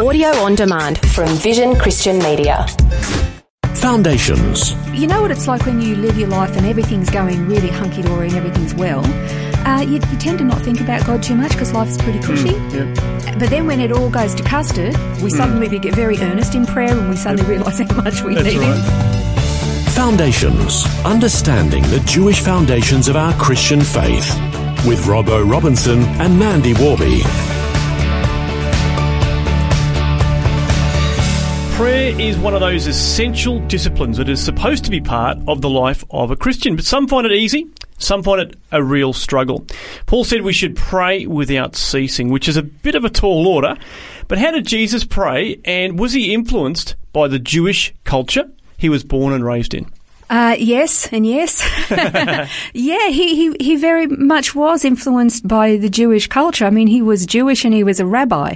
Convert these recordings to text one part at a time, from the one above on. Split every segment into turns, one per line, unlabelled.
Audio on demand from Vision Christian Media.
Foundations.
You know what it's like when you live your life and everything's going really hunky dory and everything's well. Uh, you, you, tend to not think about God too much because life's pretty cushy.
Mm, yeah.
But then when it all goes to custard, we mm. suddenly get very earnest in prayer and we suddenly realise how much we
That's
need
right.
Him.
Foundations. Understanding the Jewish foundations of our Christian faith. With Robbo Robinson and Mandy Worby.
Prayer is one of those essential disciplines that is supposed to be part of the life of a Christian, but some find it easy, some find it a real struggle. Paul said we should pray without ceasing, which is a bit of a tall order. But how did Jesus pray, and was he influenced by the Jewish culture he was born and raised in?
Uh, yes, and yes. yeah, he, he, he very much was influenced by the Jewish culture. I mean, he was Jewish and he was a rabbi.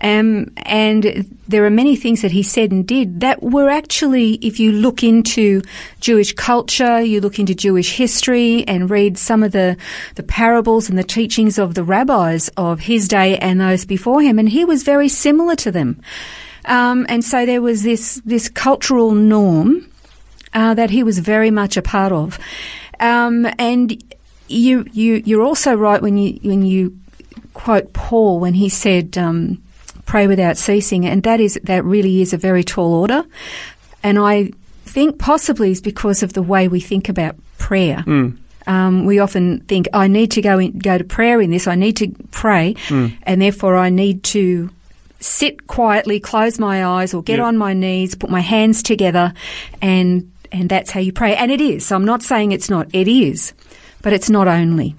Um, and there are many things that he said and did that were actually, if you look into Jewish culture, you look into Jewish history and read some of the, the parables and the teachings of the rabbis of his day and those before him, and he was very similar to them. Um, and so there was this, this cultural norm uh, that he was very much a part of. Um, and you, you, you're also right when you, when you quote Paul when he said, um, pray without ceasing. And that is, that really is a very tall order. And I think possibly is because of the way we think about prayer.
Mm.
Um, we often think, I need to go in, go to prayer in this. I need to pray,
mm.
and therefore I need to sit quietly, close my eyes, or get
Yep.
on my knees, put my hands together, and and that's how you pray. And it is. So I'm not saying it's not. It is, but it's not only.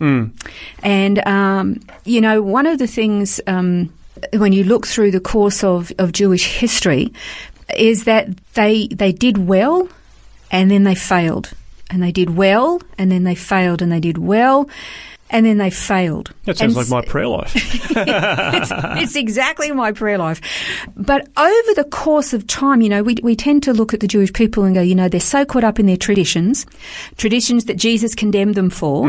And um, you know, one of the things um, when you look through the course of, of Jewish history is that they they did well, and then they failed, and they did well, and then they failed, and they did well. And then they failed.
That sounds
And
like my prayer life.
it's, it's exactly my prayer life. But over the course of time, you know, we, we tend to look at the Jewish people and go, you know, they're so caught up in their traditions, traditions that Jesus condemned them for.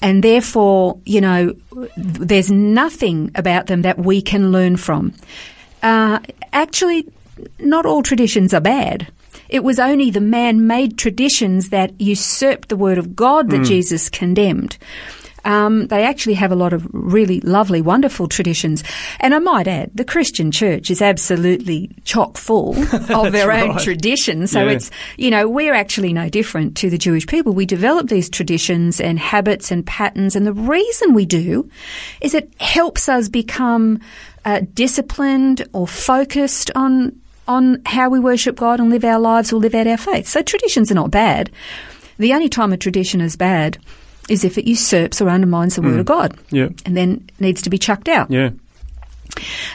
And therefore, you know, there's nothing about them that we can learn from. Uh, actually, not all traditions are bad. It was only the man made traditions that usurped the word of God that Jesus condemned. Um, they actually have a lot of really lovely, wonderful traditions. And I might add, the Christian church is absolutely chock full of their own
right.
traditions. So
Yeah.
it's, you know, we're actually no different to the Jewish people. We develop these traditions and habits and patterns. And the reason we do is it helps us become uh, disciplined or focused on on how we worship God and live our lives or live out our faith. So traditions are not bad. The only time a tradition is bad is if it usurps or undermines the word of God.
Yeah.
And then needs to be chucked out.
Yeah.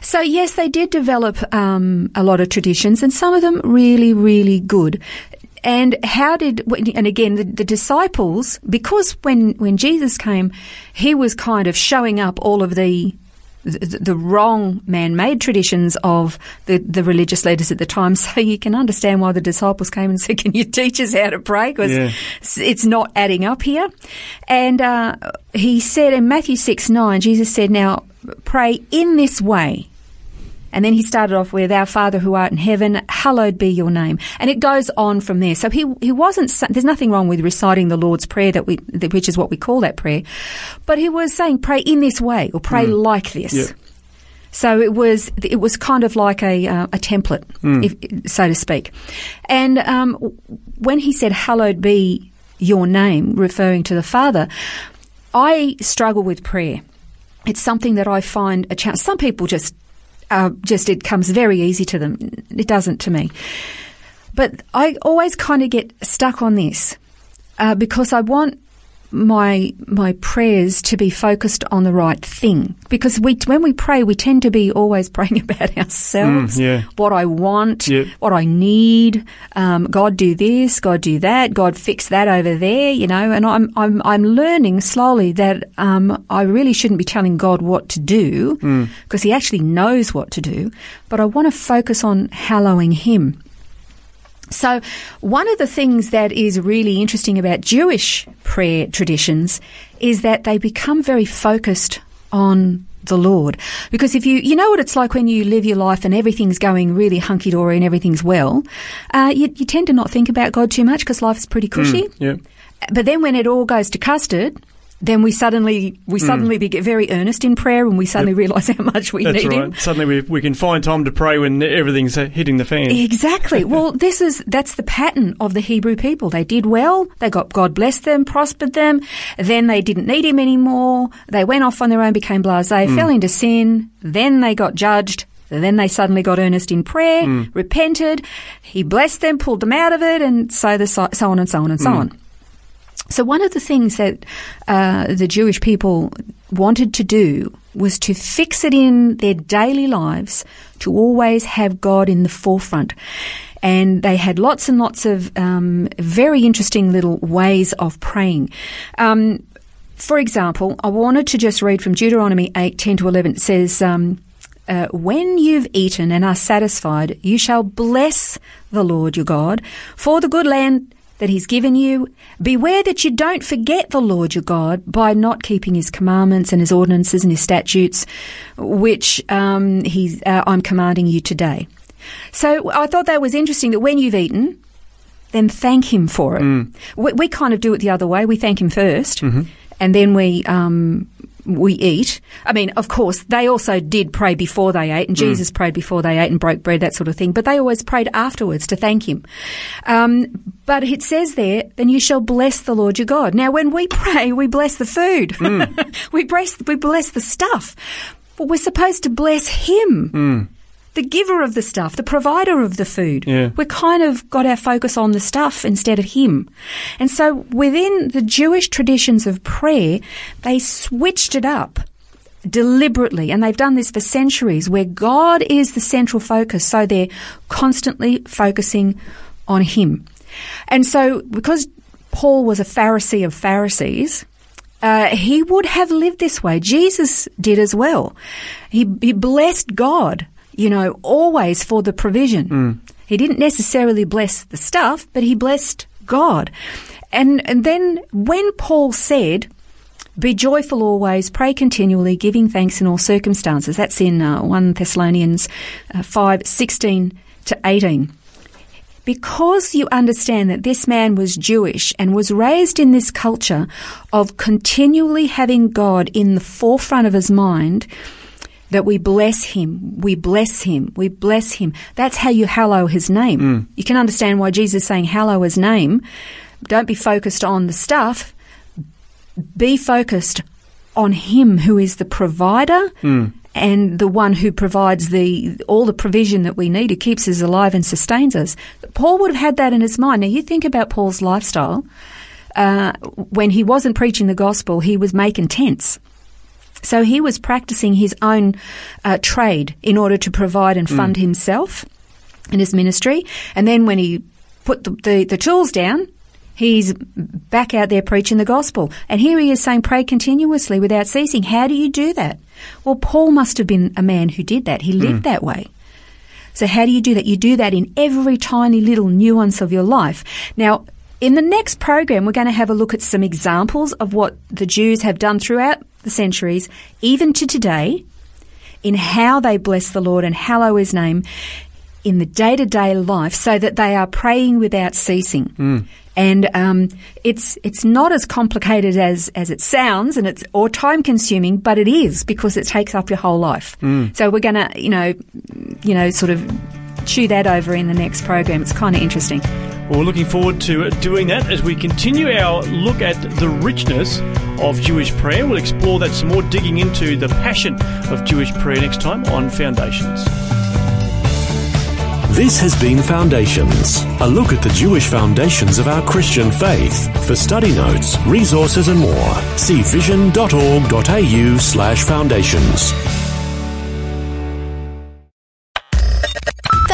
So yes, they did develop um, a lot of traditions, and some of them really, really good. And how did? And again, the, the disciples, because when when Jesus came, he was kind of showing up all of the the, the wrong man-made traditions of the, the religious leaders at the time. So you can understand why the disciples came and said, "Can you teach us how to pray?" Because
Yeah.
it's not adding up here. And uh, he said in Matthew six nine, Jesus said, "Now pray in this way." And then he started off with, Our Father who art in heaven, hallowed be your name. And it goes on from there. So he, he wasn't, there's nothing wrong with reciting the Lord's Prayer that we, which is what we call that prayer. But he was saying, pray in this way or pray like this.
Yep.
So it was it was kind of like a uh, a template, if, so to speak. And um, when he said "Hallowed be your name," referring to the Father, I struggle with prayer. It's something that I find a challenge. Some people just uh, just it comes very easy to them. It doesn't to me. But I always kind of get stuck on this uh, because I want my my prayers to be focused on the right thing. Because we when we pray we tend to be always praying about ourselves.
Mm, yeah.
what I want
Yep.
what I need um, God do this God do that God fix that over there you know. And I'm I'm I'm learning slowly that um, I really shouldn't be telling God what to do because he actually knows what to do. But I want to focus on hallowing him so, one of the things that is really interesting about Jewish prayer traditions is that they become very focused on the Lord. Because if you, you know what it's like when you live your life and everything's going really hunky dory and everything's well, uh, you, you tend to not think about God too much because life is pretty cushy.
Yeah.
But then when it all goes to custard, then we suddenly
Hmm.
we suddenly be get very earnest in prayer and we suddenly realise how much we
That's
need
right.
Him.
Suddenly we, we can find time to pray when everything's hitting the fan.
Exactly. Well, this is that's the pattern of the Hebrew people. They did well. They got God blessed them, prospered them. Then they didn't need Him anymore. They went off on their own, became blasé, hmm. fell into sin. Then they got judged. Then they suddenly got earnest in prayer, hmm. repented. He blessed them, pulled them out of it, and so the so, so on and so on and so hmm. on. So one of the things that uh, the Jewish people wanted to do was to fix it in their daily lives to always have God in the forefront. And they had lots and lots of um, very interesting little ways of praying. Um, for example, I wanted to just read from Deuteronomy 8, 10 to 11. It says, um, uh, when you've eaten and are satisfied, you shall bless the Lord your God for the good land that he's given you. Beware that you don't forget the Lord your God by not keeping his commandments and his ordinances and his statutes, which um, he's, uh, I'm commanding you today. So I thought that was interesting that when you've eaten, then thank him for it. We, we kind of do it the other way. We thank him 1st and then we um, we eat. I mean, of course, they also did pray before they ate, and mm. Jesus prayed before they ate and broke bread, that sort of thing. But they always prayed afterwards to thank him. Um, but it says there, "Then you shall bless the Lord your God." Now, when we pray, we bless the food. Mm. we bless we bless the stuff, but we're supposed to bless Him mm. The giver of the stuff, the provider of the food.
Yeah.
We kind of got our focus on the stuff instead of him. And so within the Jewish traditions of prayer, they switched it up deliberately and they've done this for centuries where God is the central focus. So they're constantly focusing on him. And so because Paul was a Pharisee of Pharisees, uh, he would have lived this way. Jesus did as well. He, he blessed God, you know, always for the provision. He didn't necessarily bless the stuff, but he blessed God. And, and then when Paul said, be joyful always, pray continually, giving thanks in all circumstances. That's in uh, 1 Thessalonians uh, 5, 16 to 18 because you understand that this man was Jewish and was raised in this culture of continually having God in the forefront of his mind, that we bless him, we bless him, we bless him. That's how you hallow his name. You can understand why Jesus is saying hallow his name. Don't be focused on the stuff. Be focused on him who is the provider and the one who provides the all the provision that we need, who keeps us alive and sustains us. Paul would have had that in his mind. Now you think about Paul's lifestyle. Uh, when he wasn't preaching the gospel, he was making tents. So he was practicing his own uh, trade in order to provide and fund himself and his ministry. And then when he put the, the, the tools down, he's back out there preaching the gospel. And here he is saying, pray continuously without ceasing. How do you do that? Well, Paul must have been a man who did that. He lived that way. So how do you do that? You do that in every tiny little nuance of your life. Now, in the next program, we're going to have a look at some examples of what the Jews have done throughout the centuries, even to today, in how they bless the Lord and hallow His name in the day to day life, so that they are praying without ceasing. And um, it's it's not as complicated as, as it sounds, and it's or time consuming, but it is because it takes up your whole life. So we're going to, you know, you know, sort of chew that over in the next program. It's kind of interesting.
Well, we're looking forward to doing that as we continue our look at the richness of Jewish prayer. We'll explore that some more, digging into the passion of Jewish prayer next time on Foundations.
This has been Foundations, a look at the Jewish foundations of our Christian faith. For study notes, resources and more, see vision.org.au slash foundations.